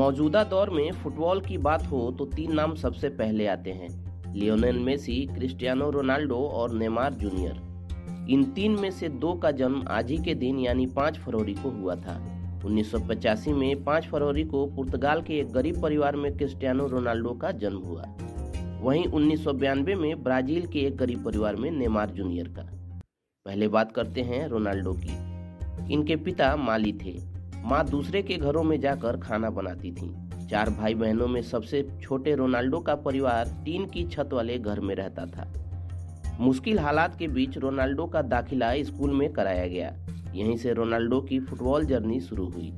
मौजूदा दौर में फुटबॉल की बात हो तो तीन नाम सबसे पहले आते हैं। लियोनेल मेसी, क्रिस्टियानो रोनाल्डो और नेमार जूनियर। इन तीन में से दो का जन्म आज ही के दिन, यानी पाँच फरवरी को हुआ था। उन्नीस सौ पचासी में पाँच फरवरी को पुर्तगाल के एक गरीब परिवार में क्रिस्टियानो रोनाल्डो का जन्म हुआ। वहीं उन्नीस में ब्राज़ील के एक गरीब परिवार में नेमार जूनियर का। पहले बात करते हैं रोनाल्डो की। इनके पिता माली थे। माँ दूसरे के घरों में जाकर खाना बनाती थी। चार भाई बहनों में सबसे छोटे रोनाल्डो का परिवार टीन की छत वाले घर में रहता था। मुश्किल हालात के बीच रोनाल्डो का दाखिला स्कूल में कराया गया। यहीं से रोनाल्डो की फुटबॉल जर्नी शुरू हुई।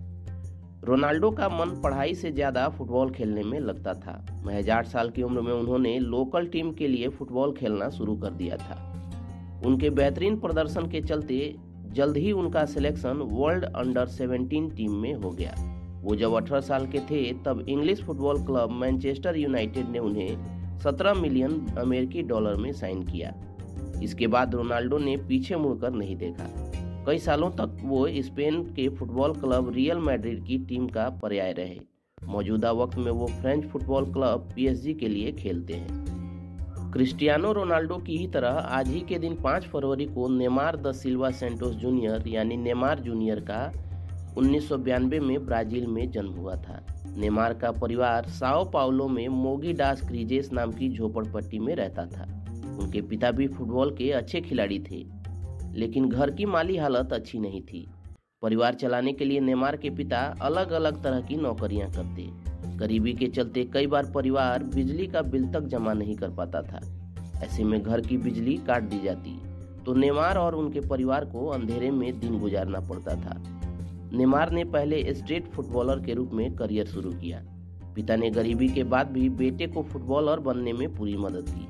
रोनाल्डो का मन पढ़ाई से ज़्यादा फुटबॉल खेलने में लगता था। महज आठ साल की उम्र में उन्होंने लोकल टीम के लिए फुटबॉल खेलना शुरू कर दिया था। उनके बेहतरीन प्रदर्शन के चलते जल्द ही उनका सिलेक्शन वर्ल्ड अंडर 17 टीम में हो गया। वो जब 18 साल के थे, तब English football club Manchester United ने उन्हें 17 मिलियन अमेरिकी डॉलर में साइन किया। इसके बाद रोनाल्डो ने पीछे मुड़कर नहीं देखा। कई सालों तक वो स्पेन के फुटबॉल क्लब रियल मैड्रिड की टीम का पर्याय रहे। मौजूदा वक्त में वो फ्रेंच फुटबॉल क्लब पीएसजी के लिए खेलते हैं। क्रिस्टियानो रोनाल्डो की ही तरह आज ही के दिन 5 फरवरी को Neymar da Silva Santos junior, यानी नेमार जूनियर का उन्नीस में ब्राज़ील में जन्म हुआ था। नेमार का परिवार साओ पाउलो में मोगी डास क्रीजेस नाम की झोपड़पट्टी में रहता था। उनके पिता भी फुटबॉल के अच्छे खिलाड़ी थे, लेकिन घर की माली हालत अच्छी नहीं थी। परिवार चलाने के लिए नेमार के पिता अलग अलग तरह की नौकरियाँ करते। गरीबी के चलते कई बार परिवार बिजली का बिल तक जमा नहीं कर पाता था। ऐसे में घर की बिजली काट दी जाती तो नेमार और उनके परिवार को अंधेरे में दिन गुजारना पड़ता था। नेमार ने पहले स्ट्रीट फुटबॉलर के रूप में करियर शुरू किया। पिता ने गरीबी के बाद भी बेटे को फुटबॉलर बनने में पूरी मदद की।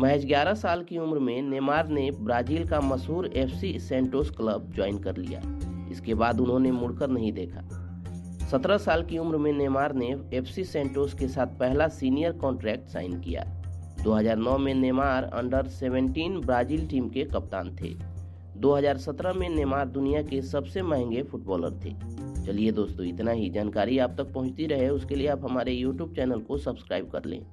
महज 11 साल की उम्र में नेमार ने ब्राज़ील का मशहूर एफसी सेंटोस क्लब ज्वाइन कर लिया। इसके बाद उन्होंने मुड़कर नहीं देखा। सत्रह साल की उम्र में नेमार ने एफसी सेंटोस के साथ पहला सीनियर कॉन्ट्रैक्ट साइन किया। 2009 में नेमार अंडर 17 ब्राज़ील टीम के कप्तान थे। 2017 में नेमार दुनिया के सबसे महँगे फुटबॉलर थे। चलिए दोस्तों, इतना ही। जानकारी आप तक पहुँचती रहे, उसके लिए आप हमारे यूट्यूब चैनल को सब्सक्राइब कर लें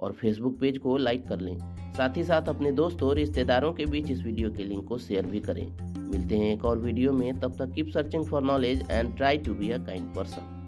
और फेसबुक पेज को लाइक कर लें। साथ ही साथ अपने दोस्तों और रिश्तेदारों के बीच इस वीडियो के लिंक को शेयर भी करें। मिलते हैं एक और वीडियो में, तब तक keep searching for knowledge and try to be a kind person